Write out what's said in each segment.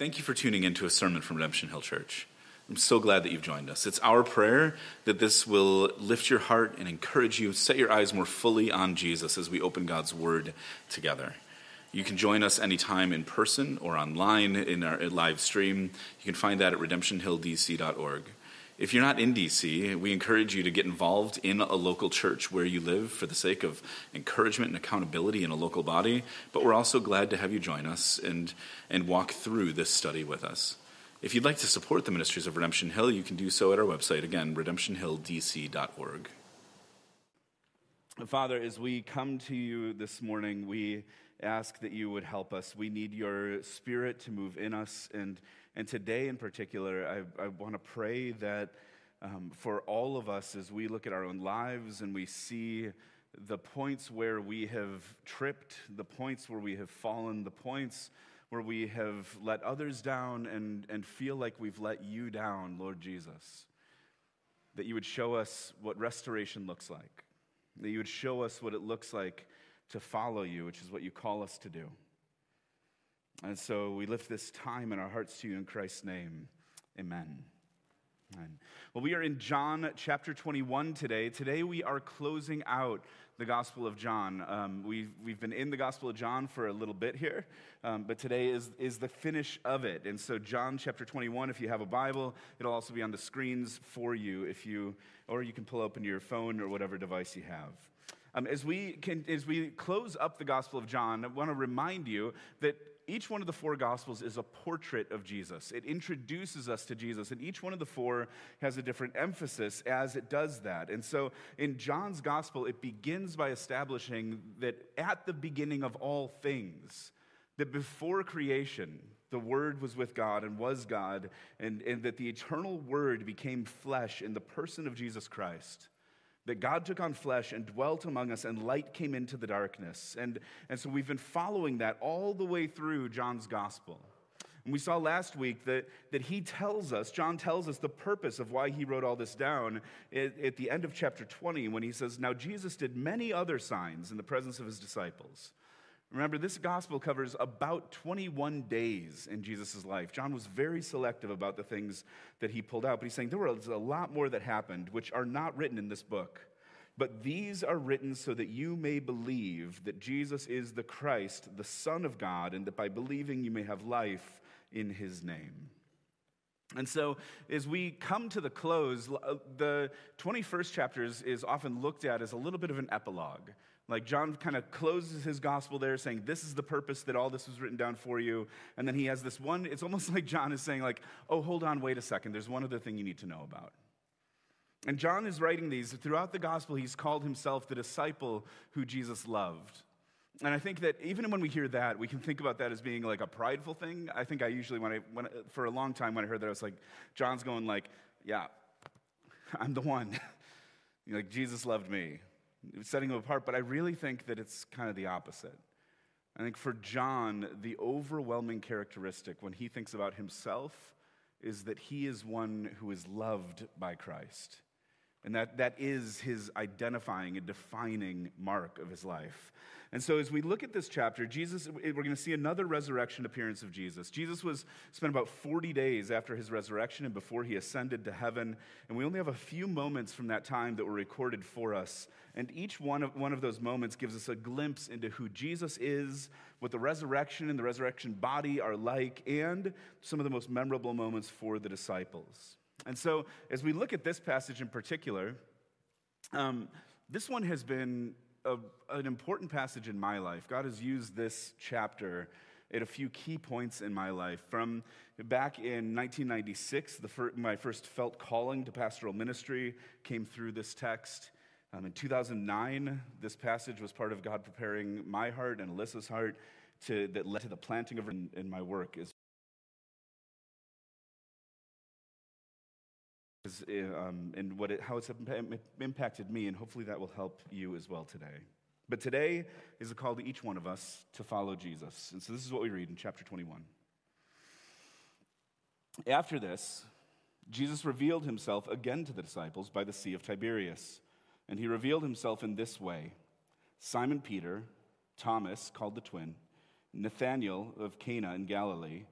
Thank you for tuning in to a sermon from Redemption Hill Church. I'm so glad that you've joined us. It's our prayer that this will lift your heart and encourage you, set your eyes more fully on Jesus as we open God's Word together. You can join us anytime in person or online in our live stream. You can find that at redemptionhilldc.org. If you're not in DC, we encourage you to get involved in a local church where you live for the sake of encouragement and accountability in a local body. But we're also glad to have you join us and, and walk through this study with us. If you'd like to support the ministries of Redemption Hill, you can do so at our website, again, redemptionhilldc.org. Father, as we come to you this morning, we ask that you would help us. We need your spirit to move in us and and today, in particular, I, I want to pray that um, for all of us, as we look at our own lives and we see the points where we have tripped, the points where we have fallen, the points where we have let others down and, and feel like we've let you down, Lord Jesus, that you would show us what restoration looks like, that you would show us what it looks like to follow you, which is what you call us to do. And so we lift this time in our hearts to you in Christ's name. Amen. Amen. Well, we are in John chapter 21 today. Today we are closing out the Gospel of John. Um, we've, we've been in the Gospel of John for a little bit here, um, but today is, is the finish of it. And so, John chapter 21, if you have a Bible, it'll also be on the screens for you, if you, or you can pull open your phone or whatever device you have. Um, as, we can, as we close up the Gospel of John, I want to remind you that each one of the four Gospels is a portrait of Jesus. It introduces us to Jesus, and each one of the four has a different emphasis as it does that. And so in John's Gospel, it begins by establishing that at the beginning of all things, that before creation, the Word was with God and was God, and, and that the eternal Word became flesh in the person of Jesus Christ that God took on flesh and dwelt among us, and light came into the darkness. And, and so we've been following that all the way through John's gospel. And we saw last week that, that he tells us, John tells us the purpose of why he wrote all this down at, at the end of chapter 20 when he says, Now Jesus did many other signs in the presence of his disciples Remember, this gospel covers about 21 days in Jesus' life. John was very selective about the things that he pulled out, but he's saying there was a lot more that happened which are not written in this book. But these are written so that you may believe that Jesus is the Christ, the Son of God, and that by believing you may have life in his name. And so, as we come to the close, uh, the 21st chapter is, is often looked at as a little bit of an epilogue. Like John kind of closes his gospel there saying, This is the purpose that all this was written down for you. And then he has this one, it's almost like John is saying, like, oh, hold on, wait a second. There's one other thing you need to know about. And John is writing these. Throughout the gospel, he's called himself the disciple who Jesus loved. And I think that even when we hear that, we can think about that as being like a prideful thing. I think I usually, when I, when, for a long time, when I heard that, I was like, John's going like, yeah, I'm the one. like, Jesus loved me setting him apart, but I really think that it's kind of the opposite. I think for John, the overwhelming characteristic when he thinks about himself is that he is one who is loved by Christ. And that, that is his identifying and defining mark of his life. And so, as we look at this chapter, Jesus, we're going to see another resurrection appearance of Jesus. Jesus was spent about 40 days after his resurrection and before he ascended to heaven. And we only have a few moments from that time that were recorded for us. And each one of, one of those moments gives us a glimpse into who Jesus is, what the resurrection and the resurrection body are like, and some of the most memorable moments for the disciples. And so, as we look at this passage in particular, um, this one has been a, an important passage in my life. God has used this chapter at a few key points in my life. From back in 1996, the fir- my first felt calling to pastoral ministry came through this text. Um, in 2009, this passage was part of God preparing my heart and Alyssa's heart to, that led to the planting of in, in my work as um, and what it, how it's impacted me, and hopefully that will help you as well today. But today is a call to each one of us to follow Jesus. And so this is what we read in chapter 21. After this, Jesus revealed himself again to the disciples by the Sea of Tiberias. And he revealed himself in this way Simon Peter, Thomas, called the twin, Nathanael of Cana in Galilee,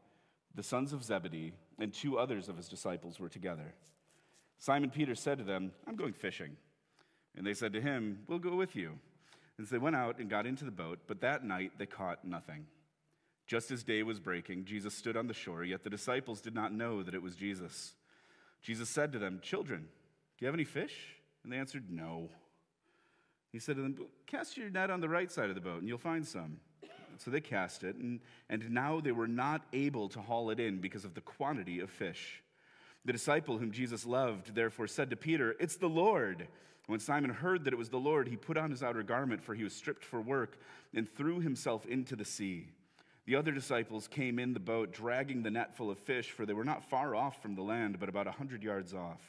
the sons of Zebedee, and two others of his disciples were together. Simon Peter said to them, I'm going fishing. And they said to him, We'll go with you. And so they went out and got into the boat, but that night they caught nothing. Just as day was breaking, Jesus stood on the shore, yet the disciples did not know that it was Jesus. Jesus said to them, Children, do you have any fish? And they answered, No. He said to them, Cast your net on the right side of the boat, and you'll find some. So they cast it, and, and now they were not able to haul it in because of the quantity of fish. The disciple whom Jesus loved therefore said to Peter, It's the Lord. When Simon heard that it was the Lord, he put on his outer garment, for he was stripped for work, and threw himself into the sea. The other disciples came in the boat, dragging the net full of fish, for they were not far off from the land, but about a hundred yards off.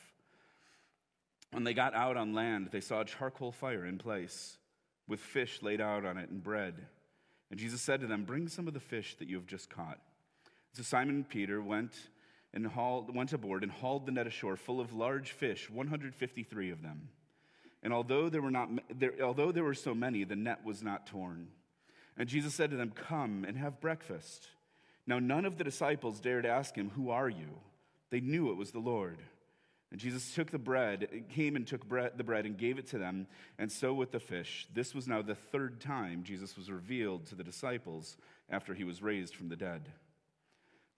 When they got out on land, they saw a charcoal fire in place, with fish laid out on it and bread. And Jesus said to them, Bring some of the fish that you have just caught. So Simon and Peter went and hauled, went aboard and hauled the net ashore full of large fish, 153 of them. And although there were, not, there, although there were so many, the net was not torn. And Jesus said to them, Come and have breakfast. Now none of the disciples dared ask him, Who are you? They knew it was the Lord. And Jesus took the bread, came and took the bread and gave it to them, and so with the fish. This was now the third time Jesus was revealed to the disciples after he was raised from the dead.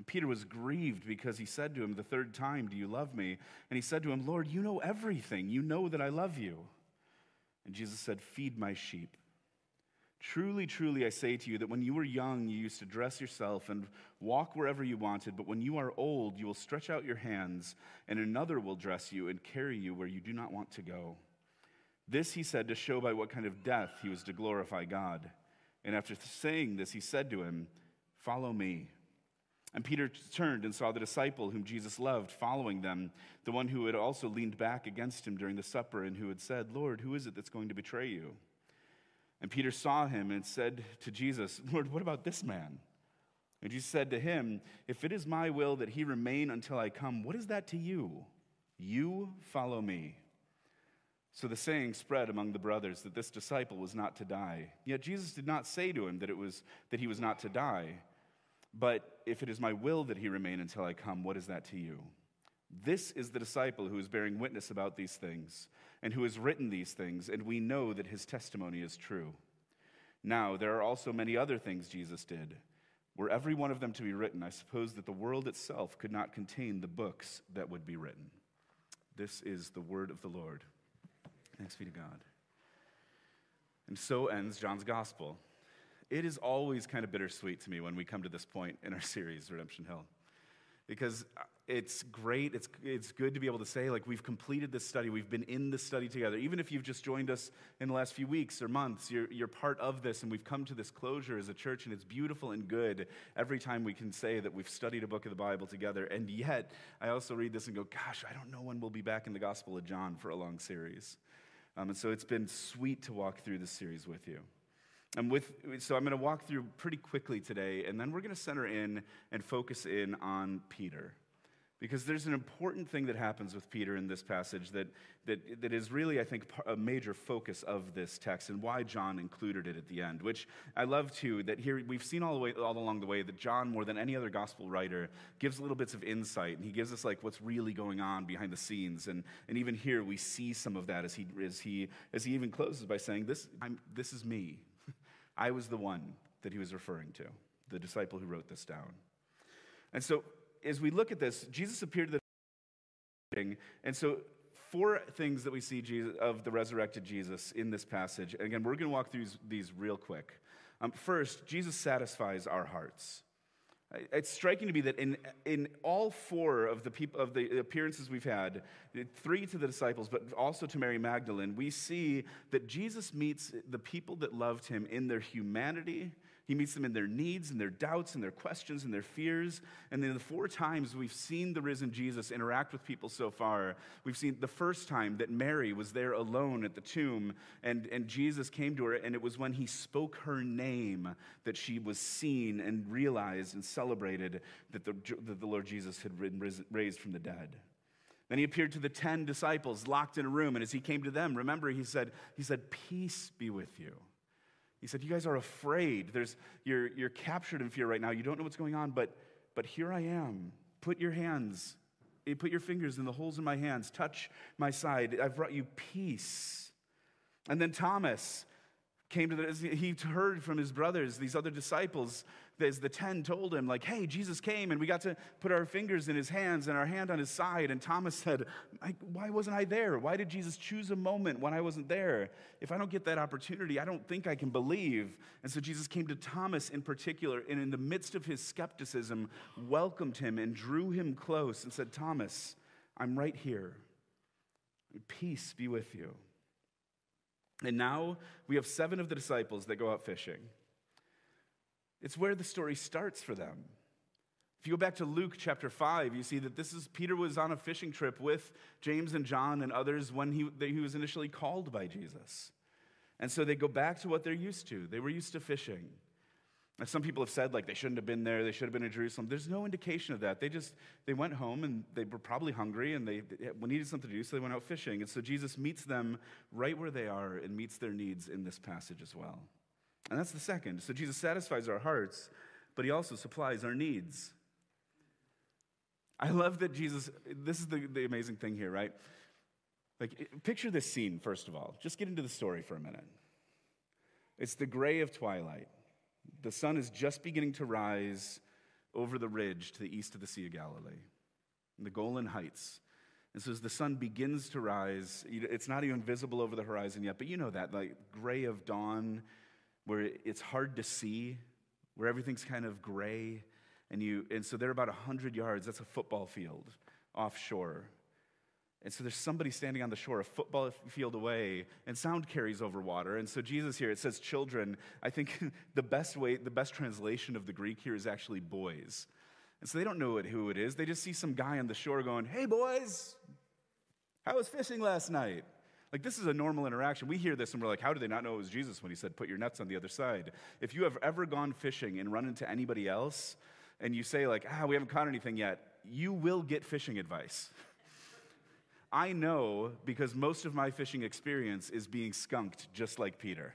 And Peter was grieved because he said to him the third time, Do you love me? And he said to him, Lord, you know everything. You know that I love you. And Jesus said, Feed my sheep. Truly, truly, I say to you that when you were young, you used to dress yourself and walk wherever you wanted, but when you are old, you will stretch out your hands, and another will dress you and carry you where you do not want to go. This he said to show by what kind of death he was to glorify God. And after saying this, he said to him, Follow me. And Peter turned and saw the disciple whom Jesus loved following them, the one who had also leaned back against him during the supper and who had said, Lord, who is it that's going to betray you? And Peter saw him and said to Jesus, Lord, what about this man? And Jesus said to him, If it is my will that he remain until I come, what is that to you? You follow me. So the saying spread among the brothers that this disciple was not to die. Yet Jesus did not say to him that, it was, that he was not to die. But if it is my will that he remain until I come, what is that to you? This is the disciple who is bearing witness about these things and who has written these things, and we know that his testimony is true. Now, there are also many other things Jesus did. Were every one of them to be written, I suppose that the world itself could not contain the books that would be written. This is the word of the Lord. Thanks be to God. And so ends John's gospel. It is always kind of bittersweet to me when we come to this point in our series, Redemption Hill because it's great. It's, it's good to be able to say, like, we've completed this study. We've been in this study together. Even if you've just joined us in the last few weeks or months, you're, you're part of this, and we've come to this closure as a church, and it's beautiful and good every time we can say that we've studied a book of the Bible together. And yet, I also read this and go, gosh, I don't know when we'll be back in the Gospel of John for a long series. Um, and so it's been sweet to walk through this series with you. And with, so I'm going to walk through pretty quickly today, and then we're going to center in and focus in on Peter. Because there's an important thing that happens with Peter in this passage that, that, that is really, I think, a major focus of this text and why John included it at the end, which I love too, that here we've seen all, the way, all along the way that John, more than any other gospel writer, gives little bits of insight and he gives us like what's really going on behind the scenes. And, and even here we see some of that as he, as he, as he even closes by saying, this, I'm, this is me. I was the one that he was referring to, the disciple who wrote this down. And so, as we look at this, Jesus appeared to the and so four things that we see Jesus, of the resurrected Jesus in this passage. And again, we're going to walk through these, real quick. Um, first, Jesus satisfies our hearts. It's striking to me that in, in all four of the, peop- of the appearances we've had, three to the disciples, but also to Mary Magdalene, we see that Jesus meets the people that loved him in their humanity. He meets them in their needs and their doubts and their questions and their fears. And then the four times we've seen the risen Jesus interact with people so far, we've seen the first time that Mary was there alone at the tomb and, and Jesus came to her, and it was when he spoke her name that she was seen and realized and celebrated that the, that the Lord Jesus had been raised from the dead. Then he appeared to the 10 disciples locked in a room, and as he came to them, remember, he said, he said, Peace be with you. He said, You guys are afraid. There's, you're, you're captured in fear right now. You don't know what's going on, but, but here I am. Put your hands, eh, put your fingers in the holes in my hands. Touch my side. I've brought you peace. And then Thomas came to the, he heard from his brothers, these other disciples, as the 10 told him, like, hey, Jesus came and we got to put our fingers in his hands and our hand on his side. And Thomas said, why wasn't I there? Why did Jesus choose a moment when I wasn't there? If I don't get that opportunity, I don't think I can believe. And so Jesus came to Thomas in particular, and in the midst of his skepticism, welcomed him and drew him close and said, Thomas, I'm right here. Peace be with you. And now we have seven of the disciples that go out fishing. It's where the story starts for them. If you go back to Luke chapter 5, you see that this is Peter was on a fishing trip with James and John and others when he, he was initially called by Jesus. And so they go back to what they're used to. They were used to fishing. Some people have said like they shouldn't have been there, they should have been in Jerusalem. There's no indication of that. They just they went home and they were probably hungry and they, they needed something to do, so they went out fishing. And so Jesus meets them right where they are and meets their needs in this passage as well. And that's the second. So Jesus satisfies our hearts, but he also supplies our needs. I love that Jesus, this is the, the amazing thing here, right? Like, picture this scene, first of all. Just get into the story for a minute. It's the gray of twilight. The sun is just beginning to rise over the ridge to the east of the Sea of Galilee, the Golan Heights. And so as the sun begins to rise, it's not even visible over the horizon yet, but you know that, like gray of dawn where it's hard to see, where everything's kind of gray. And, you, and so they're about 100 yards, that's a football field offshore. And so there's somebody standing on the shore, a football field away, and sound carries over water. And so Jesus here, it says children. I think the best way, the best translation of the Greek here is actually boys. And so they don't know who it is. They just see some guy on the shore going, Hey, boys, how was fishing last night? Like, this is a normal interaction. We hear this and we're like, how do they not know it was Jesus when he said, put your nets on the other side? If you have ever gone fishing and run into anybody else and you say, like, ah, we haven't caught anything yet, you will get fishing advice. I know because most of my fishing experience is being skunked just like Peter.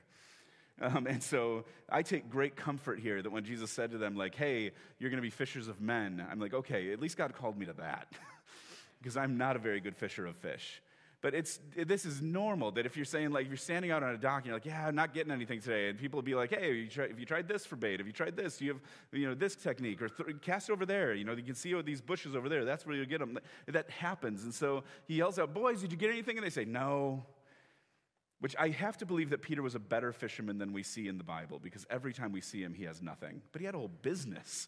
Um, and so I take great comfort here that when Jesus said to them, like, hey, you're going to be fishers of men, I'm like, okay, at least God called me to that because I'm not a very good fisher of fish. But it's, this is normal that if you're saying, like, if you're standing out on a dock and you're like, yeah, I'm not getting anything today, and people will be like, hey, have you, tried, have you tried this for bait? Have you tried this? You have, you know, this technique? Or th- cast over there. You know, you can see these bushes over there. That's where you'll get them. That happens. And so he yells out, boys, did you get anything? And they say, no. Which I have to believe that Peter was a better fisherman than we see in the Bible because every time we see him, he has nothing. But he had a whole business.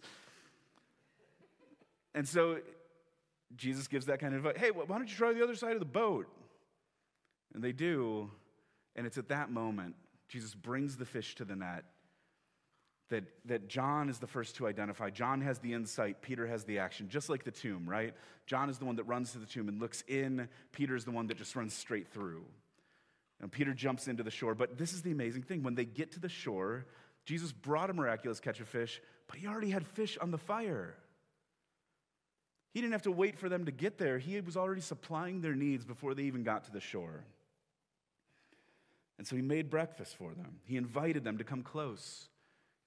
And so Jesus gives that kind of advice. Hey, why don't you try the other side of the boat? And they do. And it's at that moment, Jesus brings the fish to the net. That, that John is the first to identify. John has the insight, Peter has the action, just like the tomb, right? John is the one that runs to the tomb and looks in, Peter's the one that just runs straight through. And Peter jumps into the shore. But this is the amazing thing. When they get to the shore, Jesus brought a miraculous catch of fish, but he already had fish on the fire. He didn't have to wait for them to get there. He was already supplying their needs before they even got to the shore. And so he made breakfast for them. He invited them to come close.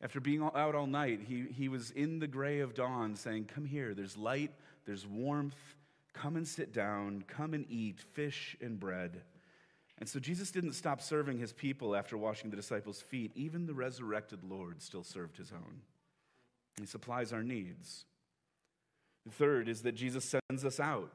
After being out all night, he, he was in the gray of dawn saying, Come here, there's light, there's warmth. Come and sit down, come and eat fish and bread. And so Jesus didn't stop serving his people after washing the disciples' feet. Even the resurrected Lord still served his own. He supplies our needs. The third is that Jesus sends us out.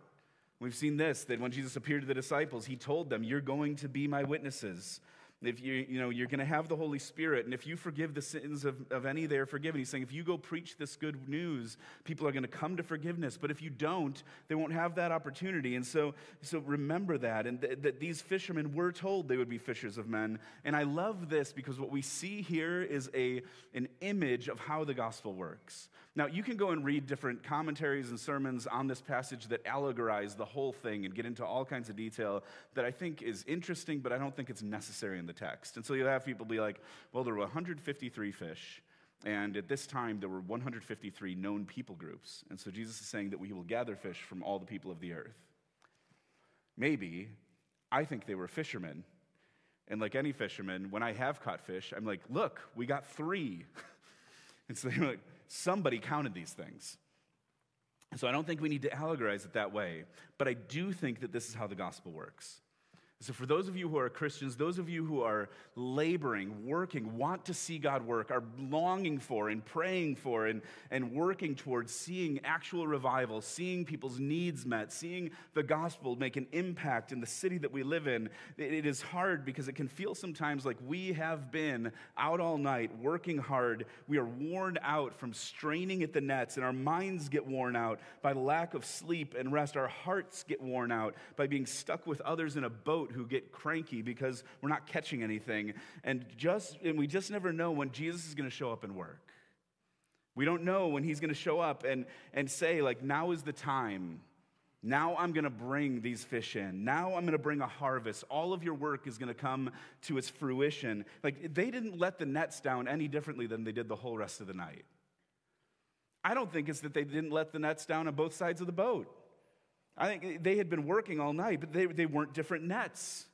We've seen this that when Jesus appeared to the disciples, he told them, You're going to be my witnesses. If you, you know, you're going to have the Holy Spirit, and if you forgive the sins of, of any, they are forgiven. He's saying if you go preach this good news, people are going to come to forgiveness. But if you don't, they won't have that opportunity. And so, so remember that. And th- that these fishermen were told they would be fishers of men. And I love this because what we see here is a, an image of how the gospel works. Now, you can go and read different commentaries and sermons on this passage that allegorize the whole thing and get into all kinds of detail that I think is interesting, but I don't think it's necessary in the text. And so you'll have people be like, well, there were 153 fish. And at this time, there were 153 known people groups. And so Jesus is saying that we will gather fish from all the people of the earth. Maybe I think they were fishermen. And like any fisherman, when I have caught fish, I'm like, look, we got three. and so they're like, somebody counted these things. So I don't think we need to allegorize it that way, but I do think that this is how the gospel works. So, for those of you who are Christians, those of you who are laboring, working, want to see God work, are longing for and praying for and, and working towards seeing actual revival, seeing people's needs met, seeing the gospel make an impact in the city that we live in, it, it is hard because it can feel sometimes like we have been out all night working hard. We are worn out from straining at the nets, and our minds get worn out by lack of sleep and rest. Our hearts get worn out by being stuck with others in a boat boat who get cranky because we're not catching anything. And, just, and we just never know when Jesus is going to show up and work. We don't know when he's going to show up and, and say, like, now is the time. Now I'm going to bring these fish in. Now I'm going to bring a harvest. All of your work is going to come to its fruition. Like, they didn't let the nets down any differently than they did the whole rest of the night. I don't think it's that they didn't let the nets down on both sides of the boat. I think they had been working all night, but they, they weren't different nets.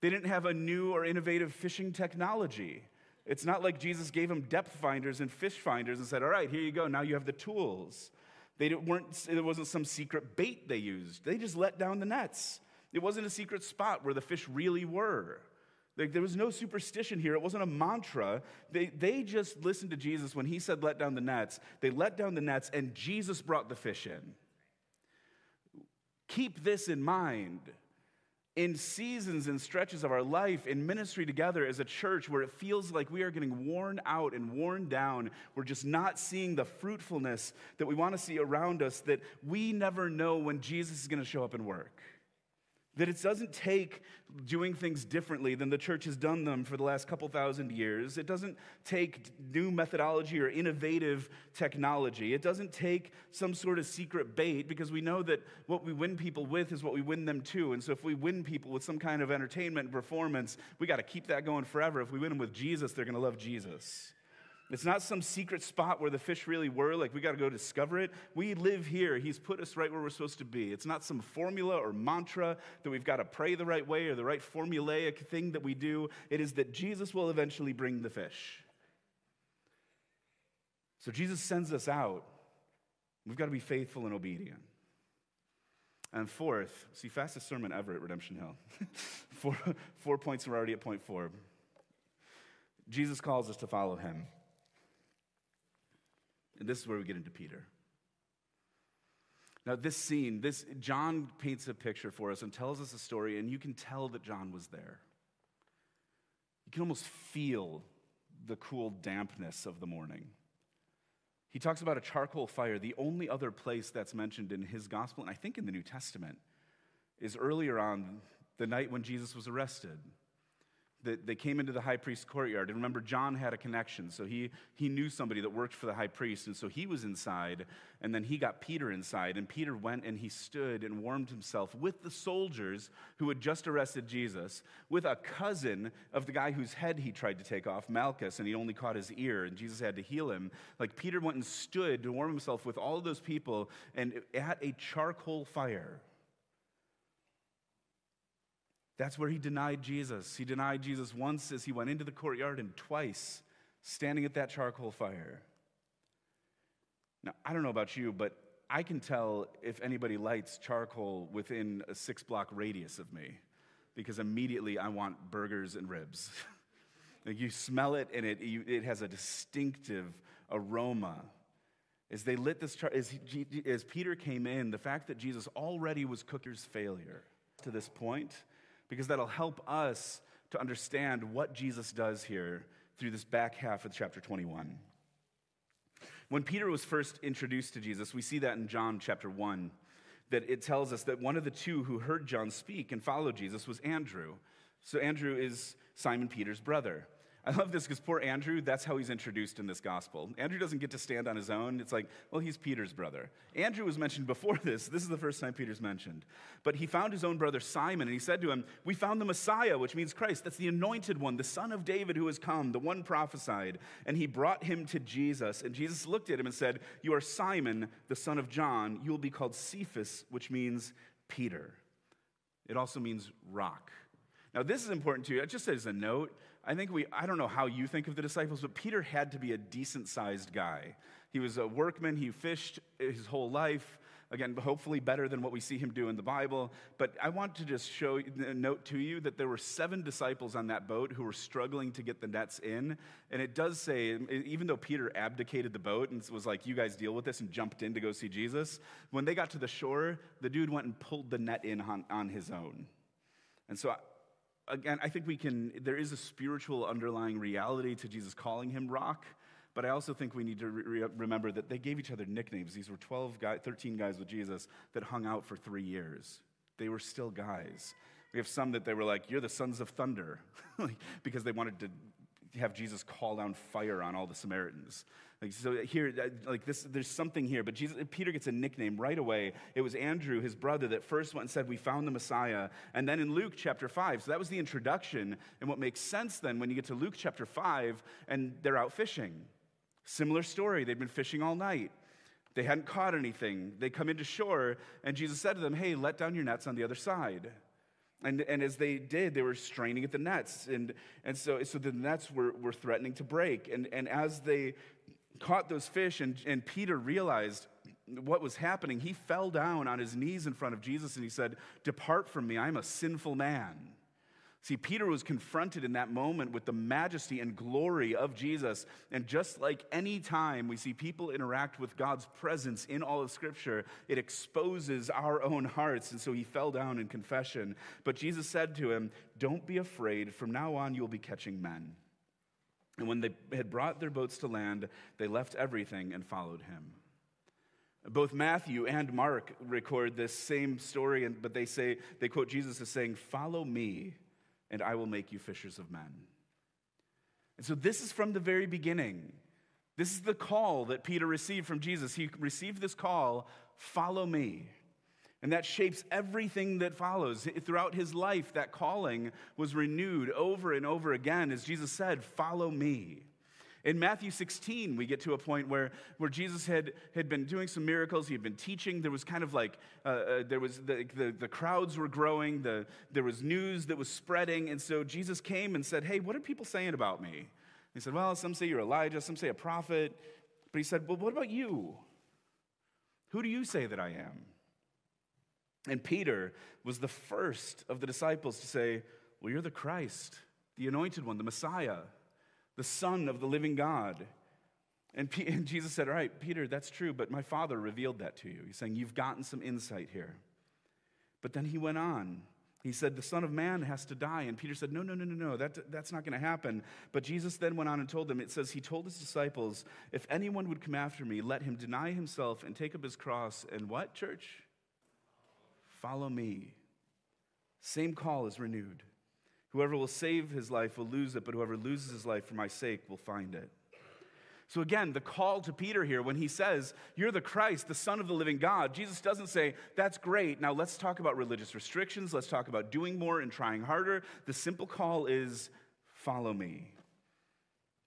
They didn't have a new or innovative fishing technology. It's not like Jesus gave them depth finders and fish finders and said, All right, here you go, now you have the tools. They weren't, it wasn't some secret bait they used. They just let down the nets. It wasn't a secret spot where the fish really were. Like, there was no superstition here. It wasn't a mantra. They, they just listened to Jesus when he said, Let down the nets. They let down the nets, and Jesus brought the fish in. Keep this in mind. In seasons and stretches of our life, in ministry together as a church where it feels like we are getting worn out and worn down, we're just not seeing the fruitfulness that we want to see around us, that we never know when Jesus is going to show up and work. That it doesn't take doing things differently than the church has done them for the last couple thousand years. It doesn't take new methodology or innovative technology. It doesn't take some sort of secret bait because we know that what we win people with is what we win them to. And so if we win people with some kind of entertainment and performance, we got to keep that going forever. If we win them with Jesus, they're going to love Jesus. It's not some secret spot where the fish really were, like we got to go discover it. We live here. He's put us right where we're supposed to be. It's not some formula or mantra that we've got to pray the right way or the right formulaic thing that we do. It is that Jesus will eventually bring the fish. So Jesus sends us out. We've got to be faithful and obedient. And fourth, see, fastest sermon ever at Redemption Hill. four, four points, we're already at point four. Jesus calls us to follow him. And this is where we get into Peter. Now, this scene, this John paints a picture for us and tells us a story, and you can tell that John was there. You can almost feel the cool dampness of the morning. He talks about a charcoal fire. The only other place that's mentioned in his gospel, and I think in the New Testament, is earlier on the night when Jesus was arrested that they came into the high priest's courtyard. And remember, John had a connection. So he, he knew somebody that worked for the high priest. And so he was inside. And then he got Peter inside. And Peter went and he stood and warmed himself with the soldiers who had just arrested Jesus, with a cousin of the guy whose head he tried to take off, Malchus, and he only caught his ear. And Jesus had to heal him. Like Peter went and stood to warm himself with all of those people and at a charcoal fire. That's where he denied Jesus. He denied Jesus once as he went into the courtyard and twice standing at that charcoal fire. Now, I don't know about you, but I can tell if anybody lights charcoal within a six block radius of me because immediately I want burgers and ribs. like you smell it and it, you, it has a distinctive aroma. As they lit this, char- as, he, as Peter came in, the fact that Jesus already was cooker's failure to this point because that'll help us to understand what Jesus does here through this back half of chapter 21. When Peter was first introduced to Jesus, we see that in John chapter 1, that it tells us that one of the two who heard John speak and followed Jesus was Andrew. So Andrew is Simon Peter's brother. I love this because poor Andrew, that's how he's introduced in this gospel. Andrew doesn't get to stand on his own. It's like, well, he's Peter's brother. Andrew was mentioned before this. This is the first time Peter's mentioned. But he found his own brother Simon, and he said to him, We found the Messiah, which means Christ. That's the anointed one, the son of David who has come, the one prophesied. And he brought him to Jesus. And Jesus looked at him and said, You are Simon, the son of John. You will be called Cephas, which means Peter. It also means rock. Now, this is important to you. I just as a note, I think we, I don't know how you think of the disciples, but Peter had to be a decent sized guy. He was a workman, he fished his whole life. Again, hopefully better than what we see him do in the Bible. But I want to just show, note to you that there were seven disciples on that boat who were struggling to get the nets in. And it does say, even though Peter abdicated the boat and was like, you guys deal with this, and jumped in to go see Jesus, when they got to the shore, the dude went and pulled the net in on, on his own. And so again, I think we can, there is a spiritual underlying reality to Jesus calling him rock, but I also think we need to re- remember that they gave each other nicknames. These were 12 guys, 13 guys with Jesus that hung out for three years. They were still guys. We have some that they were like, You're the sons of thunder, because they wanted to have Jesus call down fire on all the Samaritans. Like, so here, uh, like this, there's something here. But Jesus, Peter gets a nickname right away. It was Andrew, his brother, that first went and said, "We found the Messiah." And then in Luke chapter five, so that was the introduction. And what makes sense then when you get to Luke chapter five, and they're out fishing. Similar story. They'd been fishing all night. They hadn't caught anything. They come into shore, and Jesus said to them, "Hey, let down your nets on the other side." And, and as they did, they were straining at the nets. And, and so, so the nets were, were threatening to break. And, and as they caught those fish, and, and Peter realized what was happening, he fell down on his knees in front of Jesus and he said, Depart from me, I'm a sinful man. See, Peter was confronted in that moment with the majesty and glory of Jesus. And just like any time we see people interact with God's presence in all of Scripture, it exposes our own hearts. And so he fell down in confession. But Jesus said to him, Don't be afraid. From now on, you'll be catching men. And when they had brought their boats to land, they left everything and followed him. Both Matthew and Mark record this same story, but they say, they quote Jesus as saying, Follow me, and I will make you fishers of men. And so this is from the very beginning. This is the call that Peter received from Jesus. He received this call, Follow me. And that shapes everything that follows. Throughout his life, that calling was renewed over and over again as Jesus said, Follow me. In Matthew 16, we get to a point where, where Jesus had, had been doing some miracles. He had been teaching. There was kind of like, uh, uh, there was the, the, the, crowds were growing. The, there was news that was spreading. And so Jesus came and said, Hey, what are people saying about me? He said, Well, some say you're Elijah, some say a prophet. But he said, Well, what about you? Who do you say that I am? And Peter was the first of the disciples to say, Well, you're the Christ, the anointed one, the Messiah, the Son of the living God. And, P- and, Jesus said, All right, Peter, that's true, but my Father revealed that to you. He's saying, You've gotten some insight here. But then he went on. He said, The Son of Man has to die. And Peter said, No, no, no, no, no, that, that's not going to happen. But Jesus then went on and told them, It says, He told his disciples, If anyone would come after me, let him deny himself and take up his cross. And what, church? Follow me. Same call is renewed. Whoever will save his life will lose it, but whoever loses his life for my sake will find it. So, again, the call to Peter here when he says, You're the Christ, the Son of the living God, Jesus doesn't say, That's great. Now let's talk about religious restrictions. Let's talk about doing more and trying harder. The simple call is, Follow me.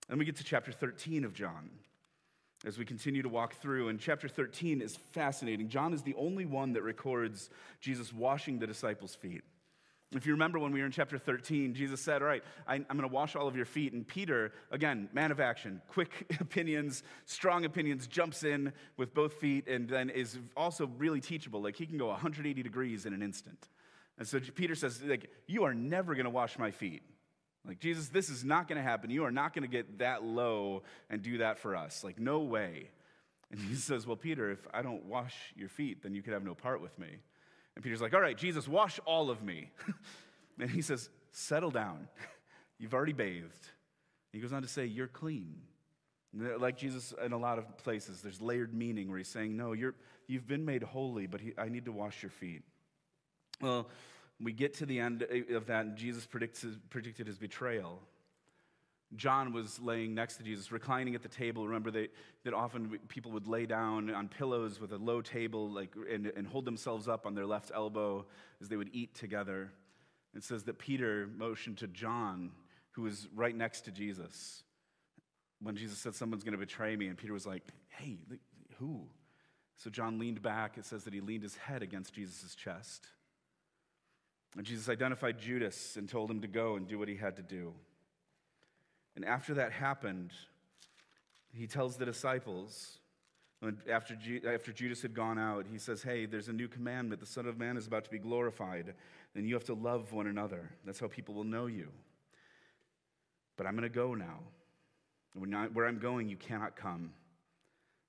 And we get to chapter 13 of John as we continue to walk through. And chapter 13 is fascinating. John is the only one that records Jesus washing the disciples' feet. If you remember when we were in chapter 13, Jesus said, All right, I, am going to wash all of your feet. And Peter, again, man of action, quick opinions, strong opinions, jumps in with both feet and then is also really teachable. Like he can go 180 degrees in an instant. And so Peter says, like, You are never going to wash my feet. Like, Jesus, this is not going to happen. You are not going to get that low and do that for us. Like, no way. And he says, Well, Peter, if I don't wash your feet, then you could have no part with me. And Peter's like, All right, Jesus, wash all of me. and he says, Settle down. You've already bathed. He goes on to say, You're clean. Like Jesus in a lot of places, there's layered meaning where he's saying, No, you're, you've been made holy, but he, I need to wash your feet. Well, we get to the end of that, and Jesus predicts, predicted his betrayal. John was laying next to Jesus, reclining at the table. Remember they, that often people would lay down on pillows with a low table like, and, and hold themselves up on their left elbow as they would eat together. It says that Peter motioned to John, who was right next to Jesus, when Jesus said, Someone's going to betray me. And Peter was like, Hey, who? So John leaned back. It says that he leaned his head against Jesus' chest. And Jesus identified Judas and told him to go and do what he had to do. And after that happened, he tells the disciples, after, after Judas had gone out, he says, Hey, there's a new commandment. The Son of Man is about to be glorified, and you have to love one another. That's how people will know you. But I'm going to go now. Where I'm going, you cannot come.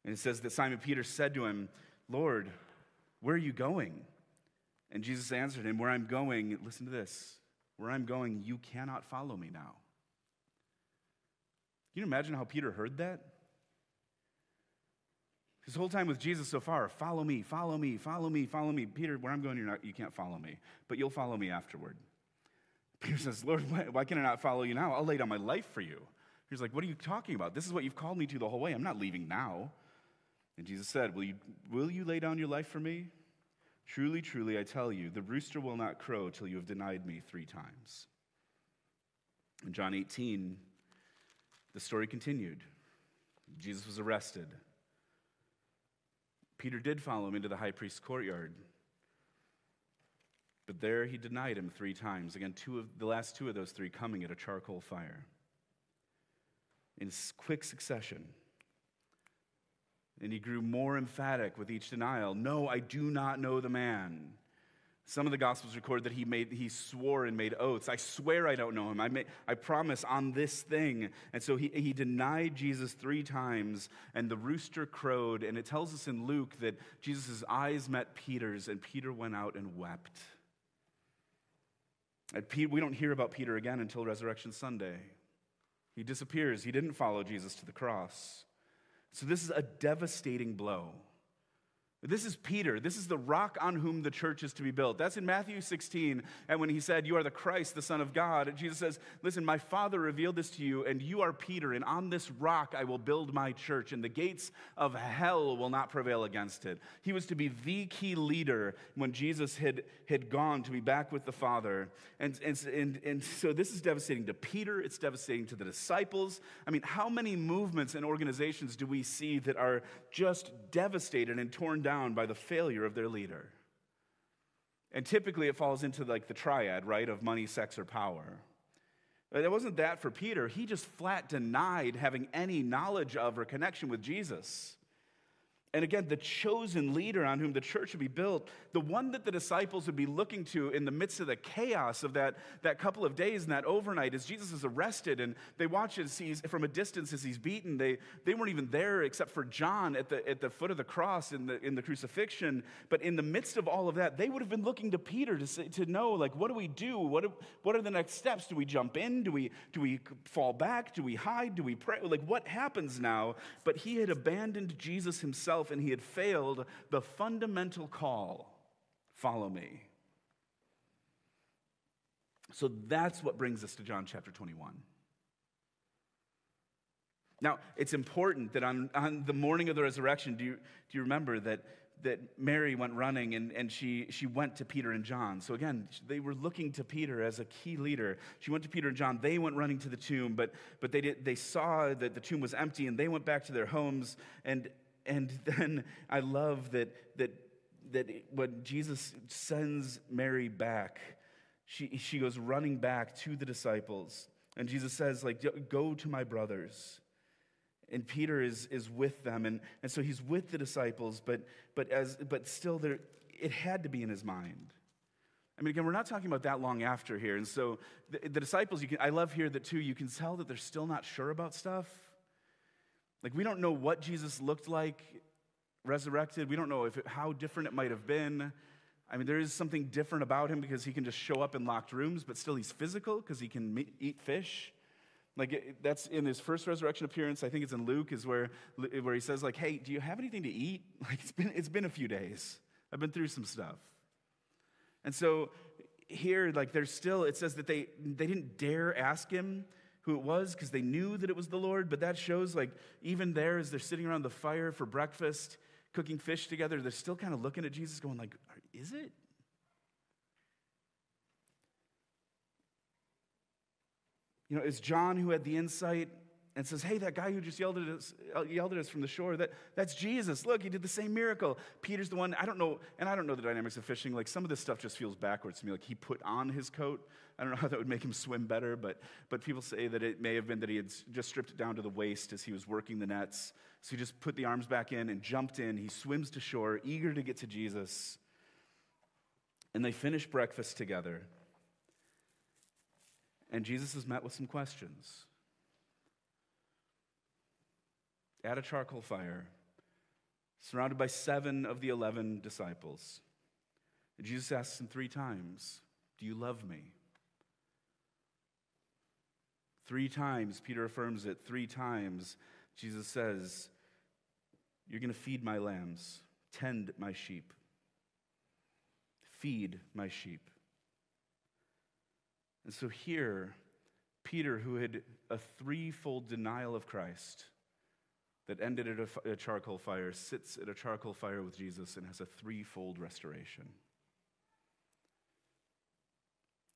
And it says that Simon Peter said to him, Lord, where are you going? And Jesus answered him, Where I'm going, listen to this, where I'm going, you cannot follow me now. Can you imagine how Peter heard that? His whole time with Jesus so far, follow me, follow me, follow me, follow me. Peter, where I'm going, you're not, you can't follow me, but you'll follow me afterward. Peter says, Lord, why, why can I not follow you now? I'll lay down my life for you. He's like, What are you talking about? This is what you've called me to the whole way. I'm not leaving now. And Jesus said, Will you, will you lay down your life for me? Truly, truly, I tell you, the rooster will not crow till you have denied me three times. In John 18, the story continued. Jesus was arrested. Peter did follow him into the high priest's courtyard. But there he denied him three times. Again, two of the last two of those three coming at a charcoal fire. In quick succession. And he grew more emphatic with each denial. No, I do not know the man. Some of the Gospels record that he, made, he swore and made oaths. I swear I don't know him. I, may, I promise on this thing. And so he, he denied Jesus three times, and the rooster crowed. And it tells us in Luke that Jesus' eyes met Peter's, and Peter went out and wept. And Peter, we don't hear about Peter again until Resurrection Sunday. He disappears. He didn't follow Jesus to the cross. So this is a devastating blow. This is Peter. This is the rock on whom the church is to be built. That's in Matthew 16. And when he said, You are the Christ, the Son of God, Jesus says, Listen, my Father revealed this to you, and you are Peter, and on this rock I will build my church, and the gates of hell will not prevail against it. He was to be the key leader when Jesus had, had gone to be back with the Father. And, and, and, and so this is devastating to Peter, it's devastating to the disciples. I mean, how many movements and organizations do we see that are just devastated and torn down? by the failure of their leader. And typically it falls into like the triad, right, of money, sex, or power. But it wasn't that for Peter. He just flat denied having any knowledge of or connection with Jesus. And again, the chosen leader on whom the church would be built, the one that the disciples would be looking to in the midst of the chaos of that, that couple of days and that overnight as Jesus is arrested and they watch as he's from a distance as he's beaten. They, they weren't even there except for John at the, at the foot of the cross in the, in the crucifixion. But in the midst of all of that, they would have been looking to Peter to, say, to know, like, what do we do? What, do, what are the next steps? Do we jump in? Do we, do we fall back? Do we hide? Do we pray? Like, what happens now? But he had abandoned Jesus himself himself and he had failed the fundamental call follow me. So that's what brings us to John chapter 21. Now, it's important that on, on the morning of the resurrection, do you, do you remember that, that Mary went running and, and she, she went to Peter and John? So again, they were looking to Peter as a key leader. She went to Peter and John. They went running to the tomb, but, but they, did, they saw that the tomb was empty and they went back to their homes. And, and then I love that, that, that when Jesus sends Mary back, she, she goes running back to the disciples. And Jesus says, like, go to my brothers. And Peter is, is with them. And, and so he's with the disciples, but, but, as, but still there, it had to be in his mind. I mean, again, we're not talking about that long after here. And so the, the disciples, you can, I love here that too, you can tell that they're still not sure about stuff. Like, we don't know what Jesus looked like resurrected. We don't know if it, how different it might have been. I mean, there is something different about him because he can just show up in locked rooms, but still he's physical because he can meet, eat fish. Like it, that's in his first resurrection appearance. I think it's in Luke, is where, where he says, like, hey, do you have anything to eat? Like it's been, it's been a few days. I've been through some stuff. And so here, like there's still, it says that they, they didn't dare ask him who it was because they knew that it was the Lord, but that shows like even there as they're sitting around the fire for breakfast, cooking fish together, they're still kind of looking at Jesus going like, is it? You know, it's John who had the insight and says, Hey, that guy who just yelled at us, uh, yelled at us from the shore, that, that's Jesus. Look, he did the same miracle. Peter's the one, I don't know, and I don't know the dynamics of fishing. Like some of this stuff just feels backwards to me. Like he put on his coat. I don't know how that would make him swim better, but, but people say that it may have been that he had just stripped it down to the waist as he was working the nets. So he just put the arms back in and jumped in. He swims to shore, eager to get to Jesus. And they finish breakfast together. And Jesus is met with some questions. At a charcoal fire, surrounded by seven of the eleven disciples. And Jesus asks him three times, Do you love me? Three times, Peter affirms it. Three times, Jesus says, You're going to feed my lambs, tend my sheep, feed my sheep. And so here, Peter, who had a threefold denial of Christ that ended at a, a, charcoal fire, sits at a charcoal fire with Jesus and has a threefold restoration.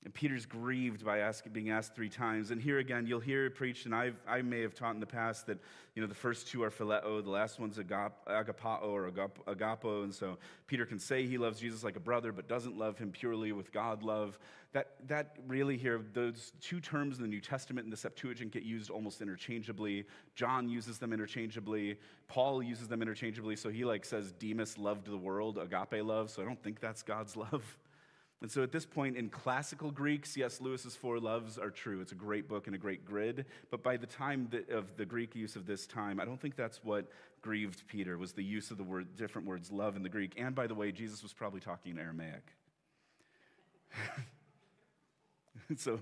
And Peter's grieved by being asked three times. And here again, you'll hear it preached, and I've, I may have taught in the past that you know the first two are phileo, the last one's agap, agapao or agap, agapo. And so Peter can say he loves Jesus like a brother, but doesn't love him purely with God love. That, that really here, those two terms in the New Testament and the Septuagint get used almost interchangeably. John uses them interchangeably. Paul uses them interchangeably. So he like says Demas loved the world, agape love. So I don't think that's God's love. And so at this point in classical Greek, C.S. Lewis's Four Loves are true. It's a great book and a great grid. But by the time of the Greek use of this time, I don't think that's what grieved Peter, was the use of the word, different words, love in the Greek. And by the way, Jesus was probably talking in Aramaic. so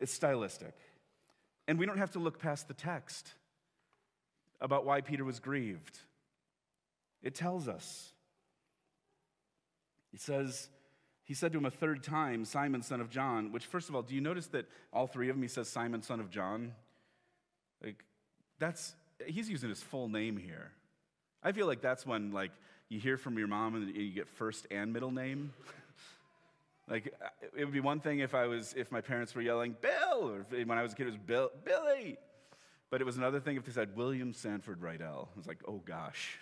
it's stylistic. And we don't have to look past the text about why Peter was grieved. It tells us. It says, he said to him a third time, Simon, son of John, which, first of all, do you notice that all three of them he says, Simon, son of John? Like, that's, he's using his full name here. I feel like that's when, like, you hear from your mom and you get first and middle name. like, it would be one thing if I was, if my parents were yelling, Bill, or when I was a kid, it was Bill, Billy. But it was another thing if they said William Sanford Rydell. I was like, oh gosh.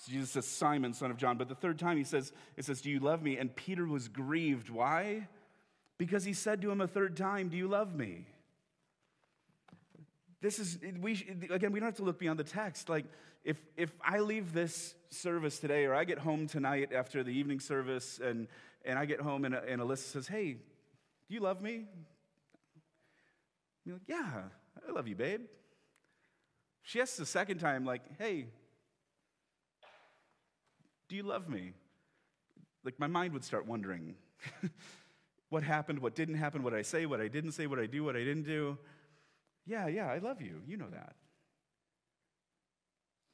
So Jesus says, Simon, son of John. But the third time he says, it says, Do you love me? And Peter was grieved. Why? Because he said to him a third time, Do you love me? This is, we, again, we don't have to look beyond the text. Like, if, if I leave this service today, or I get home tonight after the evening service, and, and I get home and, and Alyssa says, Hey, do you love me? You're like, Yeah, I love you, babe. She asks the second time, like, Hey, do you love me? Like, my mind would start wondering what happened, what didn't happen, what I say, what I didn't say, what I do, what I didn't do. Yeah, yeah, I love you. You know that.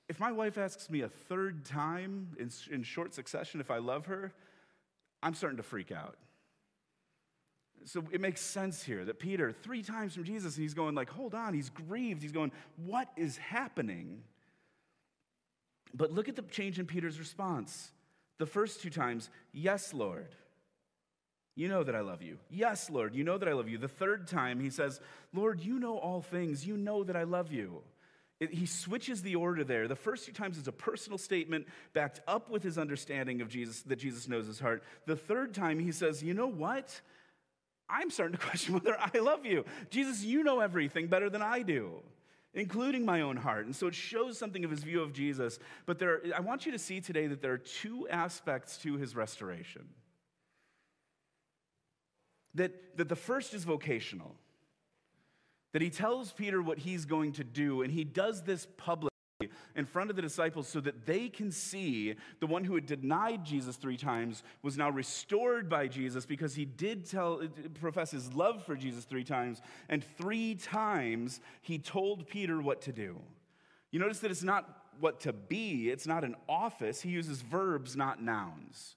If my wife asks me a third time in, in short succession if I love her, I'm starting to freak out. So it makes sense here that Peter, three times from Jesus, and he's going like, hold on, he's grieved. He's going, what is happening? But look at the change in Peter's response. The first two times, yes, Lord. You know that I love you. Yes, Lord, you know that I love you. The third time, he says, Lord, you know all things. You know that I love you. It, he switches the order there. The first two times is a personal statement backed up with his understanding of Jesus, that Jesus knows his heart. The third time, he says, You know what? I'm starting to question whether I love you. Jesus, you know everything better than I do including my own heart. And so it shows something of his view of Jesus. But there, I want you to see today that there are two aspects to his restoration. That, that the first is vocational, that he tells Peter what he's going to do, and he does this publicly. In front of the disciples so that they can see the one who had denied Jesus three times was now restored by Jesus because he did tell, profess his love for Jesus three times, and three times he told Peter what to do. You notice that it's not what to be, it's not an office. He uses verbs, not nouns.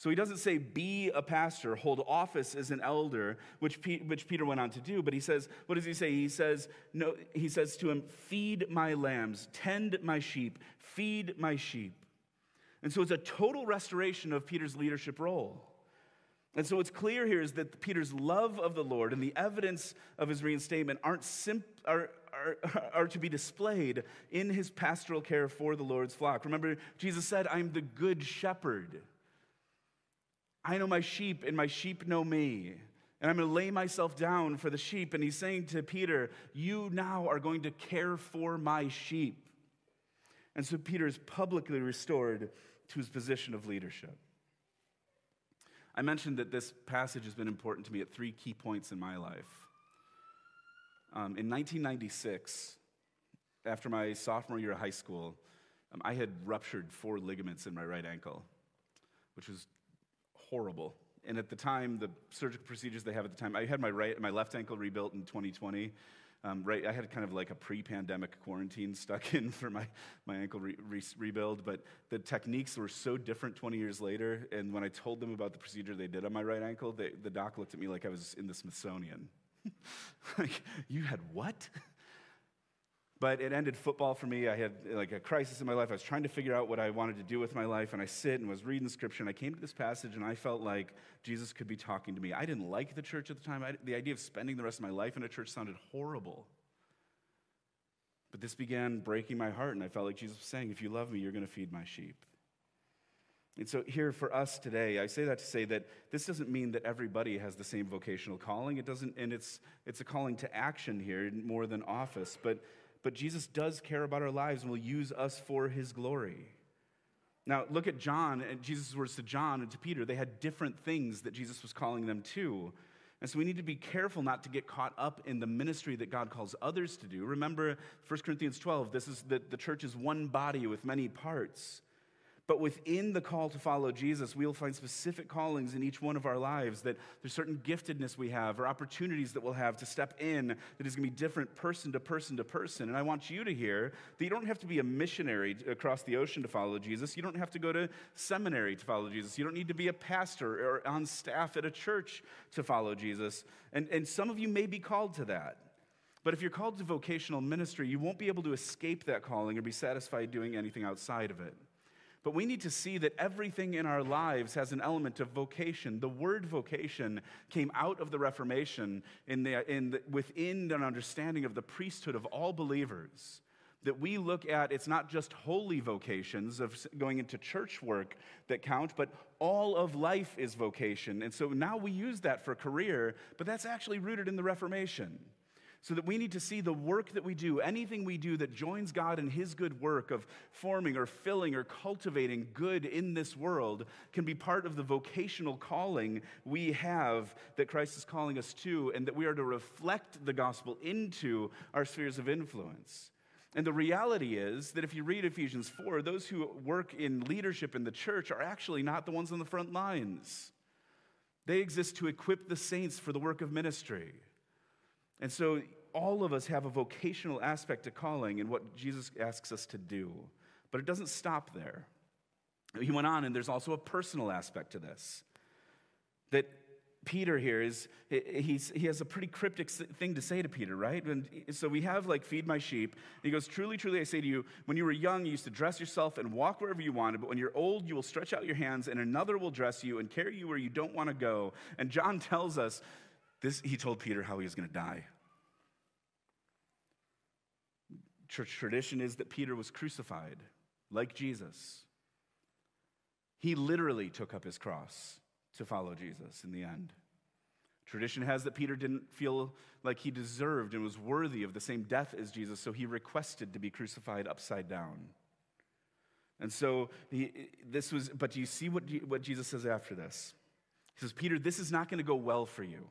So he doesn't say, be a pastor, hold office as an elder, which, P- which Peter went on to do, but he says, what does he say? He says, no, he says to him, feed my lambs, tend my sheep, feed my sheep. And so it's a total restoration of Peter's leadership role. And so what's clear here is that Peter's love of the Lord and the evidence of his reinstatement aren't sim- are, are, are to be displayed in his pastoral care for the Lord's flock. Remember, Jesus said, I'm the good shepherd. I know my sheep, and my sheep know me. And I'm going to lay myself down for the sheep. And he's saying to Peter, You now are going to care for my sheep. And so Peter is publicly restored to his position of leadership. I mentioned that this passage has been important to me at three key points in my life. Um, in 1996, after my sophomore year of high school, um, I had ruptured four ligaments in my right ankle, which was horrible. And at the time, the surgical procedures they have at the time, I had my right, my left ankle rebuilt in 2020. Um, right, I had kind of like a pre-pandemic quarantine stuck in for my, my ankle re- re- rebuild, but the techniques were so different 20 years later. And when I told them about the procedure they did on my right ankle, they, the doc looked at me like I was in the Smithsonian. like, you had what? But it ended football for me. I had like a crisis in my life. I was trying to figure out what I wanted to do with my life, and I sit and was reading scripture, and I came to this passage, and I felt like Jesus could be talking to me. I didn't like the church at the time. I, the idea of spending the rest of my life in a church sounded horrible. But this began breaking my heart, and I felt like Jesus was saying, If you love me, you're going to feed my sheep. And so, here for us today, I say that to say that this doesn't mean that everybody has the same vocational calling. It doesn't, and it's, it's a calling to action here more than office. But but Jesus does care about our lives and will use us for his glory. Now, look at John and Jesus' words to John and to Peter. They had different things that Jesus was calling them to. And so we need to be careful not to get caught up in the ministry that God calls others to do. Remember 1 Corinthians 12, this is that the church is one body with many parts. But within the call to follow Jesus, we'll find specific callings in each one of our lives that there's certain giftedness we have or opportunities that we'll have to step in that is going to be different person to person to person. And I want you to hear that you don't have to be a missionary across the ocean to follow Jesus. You don't have to go to seminary to follow Jesus. You don't need to be a pastor or on staff at a church to follow Jesus. And, and some of you may be called to that. But if you're called to vocational ministry, you won't be able to escape that calling or be satisfied doing anything outside of it. But we need to see that everything in our lives has an element of vocation. The word vocation came out of the Reformation in the, in the, within an understanding of the priesthood of all believers. That we look at, it's not just holy vocations of going into church work that count, but all of life is vocation. And so now we use that for career, but that's actually rooted in the Reformation. So that we need to see the work that we do, anything we do that joins God in His good work of forming or filling or cultivating good in this world, can be part of the vocational calling we have that Christ is calling us to, and that we are to reflect the gospel into our spheres of influence. And the reality is that if you read Ephesians 4, those who work in leadership in the church are actually not the ones on the front lines. They exist to equip the saints for the work of ministry. And so all of us have a vocational aspect to calling and what Jesus asks us to do. But it doesn't stop there. He went on, and there's also a personal aspect to this. That Peter here is, he's, he has a pretty cryptic thing to say to Peter, right? And so we have like, feed my sheep. He goes, Truly, truly, I say to you, when you were young, you used to dress yourself and walk wherever you wanted, but when you're old, you will stretch out your hands, and another will dress you and carry you where you don't want to go. And John tells us this, he told Peter how he was going to die. Church tradition is that Peter was crucified like Jesus. He literally took up his cross to follow Jesus in the end. Tradition has that Peter didn't feel like he deserved and was worthy of the same death as Jesus, so he requested to be crucified upside down. And so he, this was, but do you see what, what Jesus says after this? He says, Peter, this is not going to go well for you.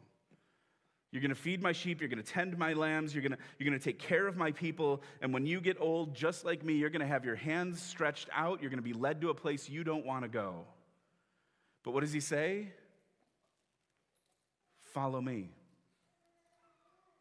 You're going to feed my sheep. You're going to tend my lambs. You're going, to, you're going to take care of my people. And when you get old, just like me, you're going to have your hands stretched out. You're going to be led to a place you don't want to go. But what does he say? Follow me.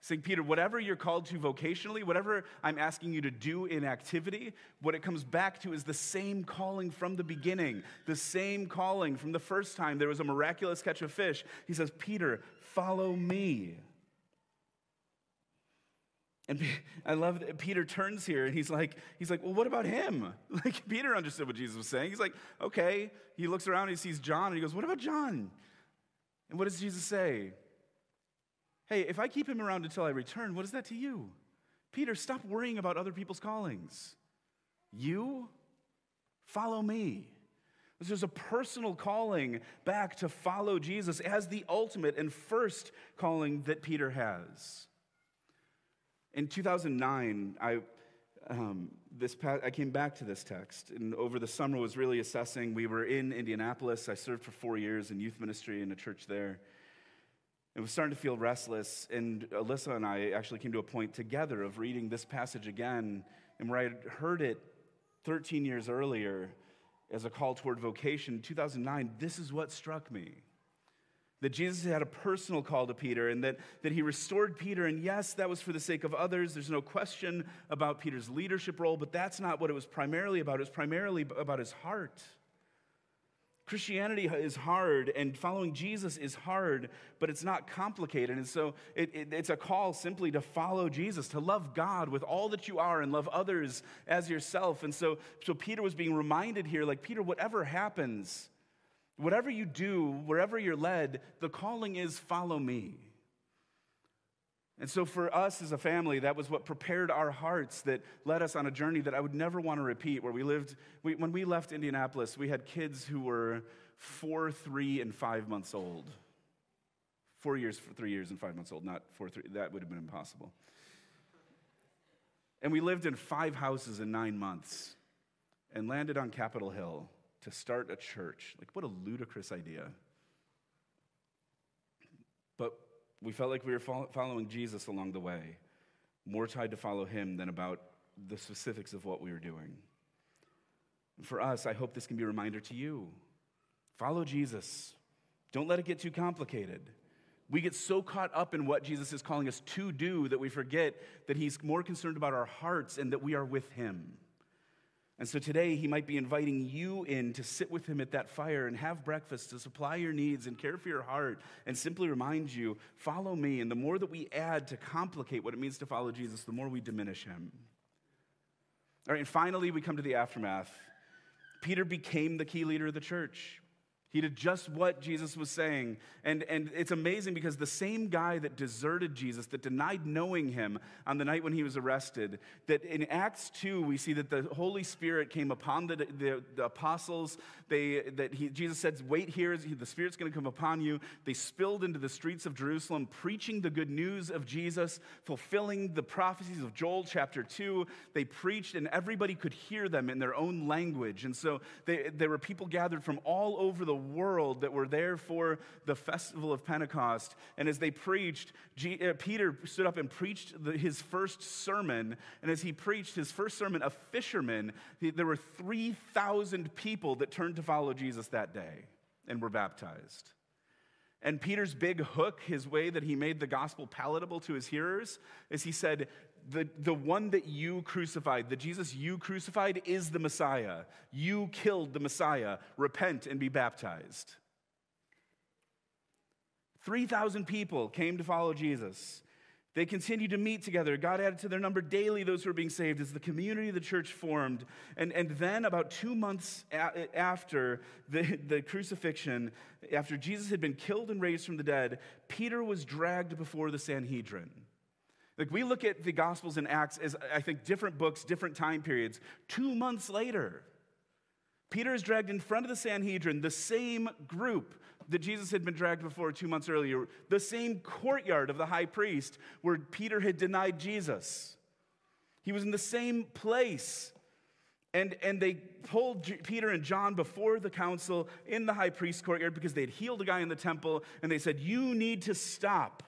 Saying, Peter, whatever you're called to vocationally, whatever I'm asking you to do in activity, what it comes back to is the same calling from the beginning, the same calling from the first time there was a miraculous catch of fish. He says, Peter, follow me. And I love that Peter turns here and he's like, he's like, well, what about him? Like Peter understood what Jesus was saying. He's like, okay. He looks around he sees John and he goes, what about John? And what does Jesus say? Hey, if I keep him around until I return, what is that to you? Peter, stop worrying about other people's callings. You follow me. There's a personal calling back to follow Jesus as the ultimate and first calling that Peter has. In 2009, I, um, this past, I came back to this text, and over the summer was really assessing. We were in Indianapolis. I served for four years in youth ministry in a church there. It was starting to feel restless, and Alyssa and I actually came to a point together of reading this passage again, and where I had heard it 13 years earlier as a call toward vocation, in 2009, this is what struck me. That Jesus had a personal call to Peter and that, that he restored Peter. And yes, that was for the sake of others. There's no question about Peter's leadership role, but that's not what it was primarily about. It was primarily about his heart. Christianity is hard and following Jesus is hard, but it's not complicated. And so it, it, it's a call simply to follow Jesus, to love God with all that you are and love others as yourself. And so, so Peter was being reminded here like, Peter, whatever happens, whatever you do, wherever you're led, the calling is follow me. And so, for us as a family, that was what prepared our hearts, that led us on a journey that I would never want to repeat. Where we lived, we, when we left Indianapolis, we had kids who were four, three, and five months old. Four years, three years, and five months old, not four, three. That would have been impossible. And we lived in five houses in nine months and landed on Capitol Hill to start a church. Like, what a ludicrous idea. But we felt like we were following Jesus along the way, more tied to follow him than about the specifics of what we were doing. For us, I hope this can be a reminder to you follow Jesus. Don't let it get too complicated. We get so caught up in what Jesus is calling us to do that we forget that he's more concerned about our hearts and that we are with him. And so today, he might be inviting you in to sit with him at that fire and have breakfast to supply your needs and care for your heart and simply remind you, follow me. And the more that we add to complicate what it means to follow Jesus, the more we diminish him. All right, and finally, we come to the aftermath. Peter became the key leader of the church. He did just what Jesus was saying. And, and it's amazing because the same guy that deserted Jesus, that denied knowing him on the night when he was arrested, that in Acts 2, we see that the Holy Spirit came upon the, the, the apostles. They, that he, Jesus said, Wait here, the Spirit's going to come upon you. They spilled into the streets of Jerusalem, preaching the good news of Jesus, fulfilling the prophecies of Joel chapter 2. They preached, and everybody could hear them in their own language. And so they, there were people gathered from all over the world that were there for the festival of Pentecost. And as they preached, G- uh, Peter stood up and preached the, his first sermon. And as he preached his first sermon, a fisherman, he, there were 3,000 people that turned to follow Jesus that day and were baptized. And Peter's big hook, his way that he made the gospel palatable to his hearers, is he said, the, the one that you crucified, the Jesus you crucified, is the Messiah. You killed the Messiah. Repent and be baptized. 3,000 people came to follow Jesus. They continued to meet together. God added to their number daily those who were being saved as the community of the church formed. And, and then, about two months a- after the, the crucifixion, after Jesus had been killed and raised from the dead, Peter was dragged before the Sanhedrin. Like we look at the Gospels and Acts as, I think, different books, different time periods. Two months later, Peter is dragged in front of the Sanhedrin, the same group that Jesus had been dragged before two months earlier, the same courtyard of the high priest where Peter had denied Jesus. He was in the same place. And, and they pulled Peter and John before the council in the high priest courtyard because they had healed a guy in the temple, and they said, You need to stop.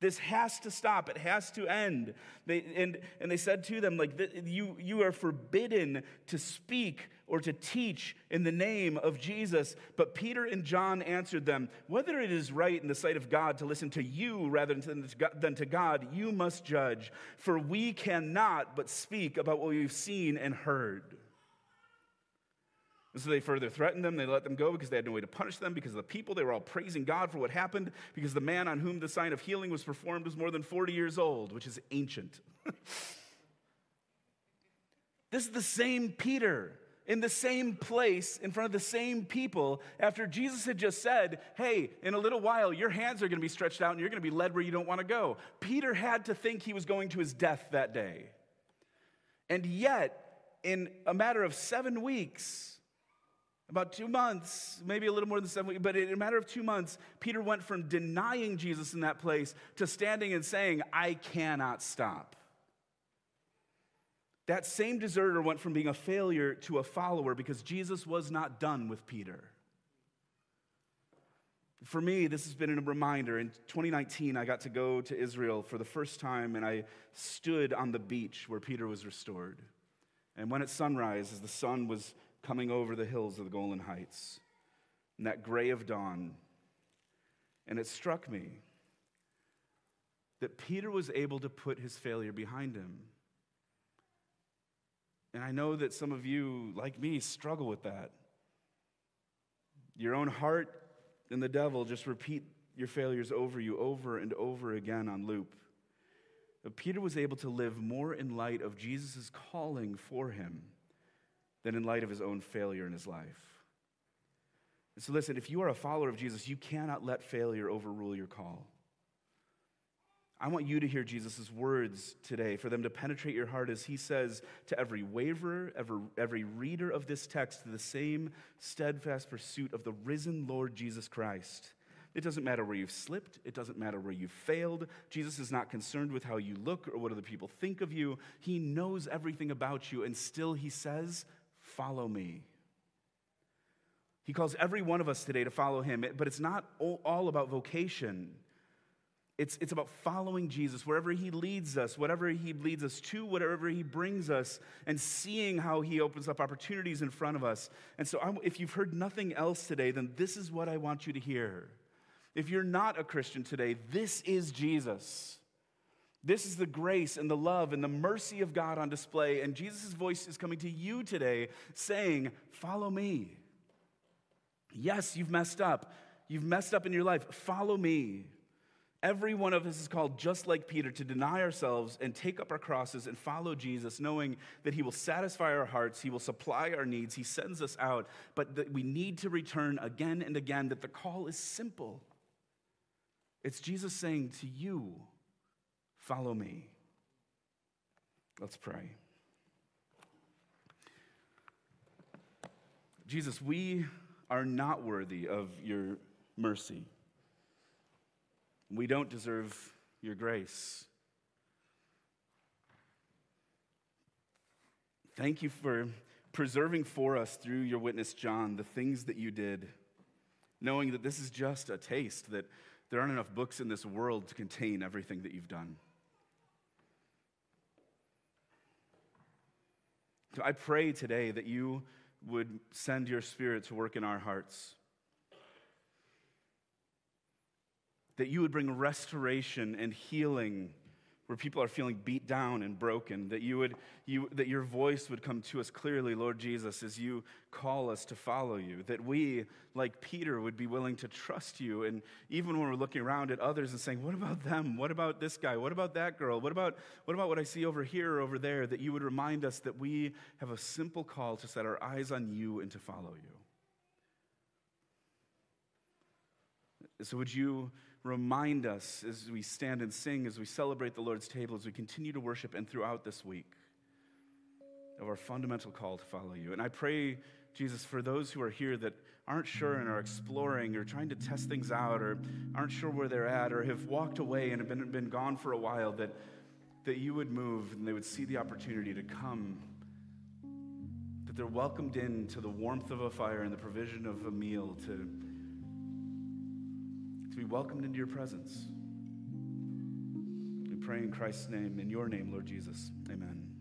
This has to stop. It has to end. They, and, and they said to them, like, you, you are forbidden to speak or to teach in the name of Jesus. But Peter and John answered them, Whether it is right in the sight of God to listen to you rather than to God, you must judge. For we cannot but speak about what we've seen and heard. And so they further threatened them. They let them go because they had no way to punish them because the people. They were all praising God for what happened because the man on whom the sign of healing was performed was more than 40 years old, which is ancient. this is the same Peter in the same place in front of the same people after Jesus had just said, Hey, in a little while, your hands are going to be stretched out and you're going to be led where you don't want to go. Peter had to think he was going to his death that day. And yet, in a matter of seven weeks, about two months, maybe a little more than seven weeks, but in a matter of two months, Peter went from denying Jesus in that place to standing and saying, I cannot stop. That same deserter went from being a failure to a follower because Jesus was not done with Peter. For me, this has been a reminder. In 2019, I got to go to Israel for the first time, and I stood on the beach where Peter was restored. And when at sunrise, as the sun was coming over the hills of the Golan Heights in that gray of dawn. And it struck me that Peter was able to put his failure behind him. And I know that some of you, like me, struggle with that. Your own heart and the devil just repeat your failures over you over and over again on loop. But Peter was able to live more in light of Jesus' calling for him than in light of his own failure in his life. And so, listen, if you are a follower of Jesus, you cannot let failure overrule your call. I want you to hear Jesus' words today, for them to penetrate your heart as he says to every waverer, every, every reader of this text, the same steadfast pursuit of the risen Lord Jesus Christ. It doesn't matter where you've slipped. It doesn't matter where you've failed. Jesus is not concerned with how you look or what other people think of you. He knows everything about you, and still he says, Follow me. He calls every one of us today to follow him, but it's not all about vocation. It's, it's about following Jesus wherever he leads us, whatever he leads us to, whatever he brings us, and seeing how he opens up opportunities in front of us. And so, I'm, if you've heard nothing else today, then this is what I want you to hear. If you're not a Christian today, this is Jesus. This is the grace and the love and the mercy of God on display. And Jesus' voice is coming to you today saying, Follow me. Yes, you've messed up. You've messed up in your life. Follow me. Every one of us is called, just like Peter, to deny ourselves and take up our crosses and follow Jesus, knowing that He will satisfy our hearts, He will supply our needs, He sends us out, but that we need to return again and again, that the call is simple. It's Jesus saying to you, Follow me. Let's pray. Jesus, we are not worthy of your mercy. We don't deserve your grace. Thank you for preserving for us through your witness, John, the things that you did, knowing that this is just a taste, that there aren't enough books in this world to contain everything that you've done. I pray today that you would send your spirit to work in our hearts. That you would bring restoration and healing where people are feeling beat down and broken, that, you would, you, that your voice would come to us clearly, Lord Jesus, as you call us to follow you, that we, like Peter, would be willing to trust you. And even when we're looking around at others and saying, What about them? What about this guy? What about that girl? What about, what about what I see over here or over there? That you would remind us that we have a simple call to set our eyes on you and to follow you. So, would you remind us as we stand and sing, as we celebrate the Lord's table, as we continue to worship, and throughout this week of our fundamental call to follow you. And I pray, Jesus, for those who are here that aren't sure and are exploring or trying to test things out or aren't sure where they're at or have walked away and have been, been gone for a while, that, that you would move and they would see the opportunity to come that they're welcomed into the warmth of a fire and the provision of a meal to to be welcomed into your presence. We pray in Christ's name, in your name, Lord Jesus. Amen.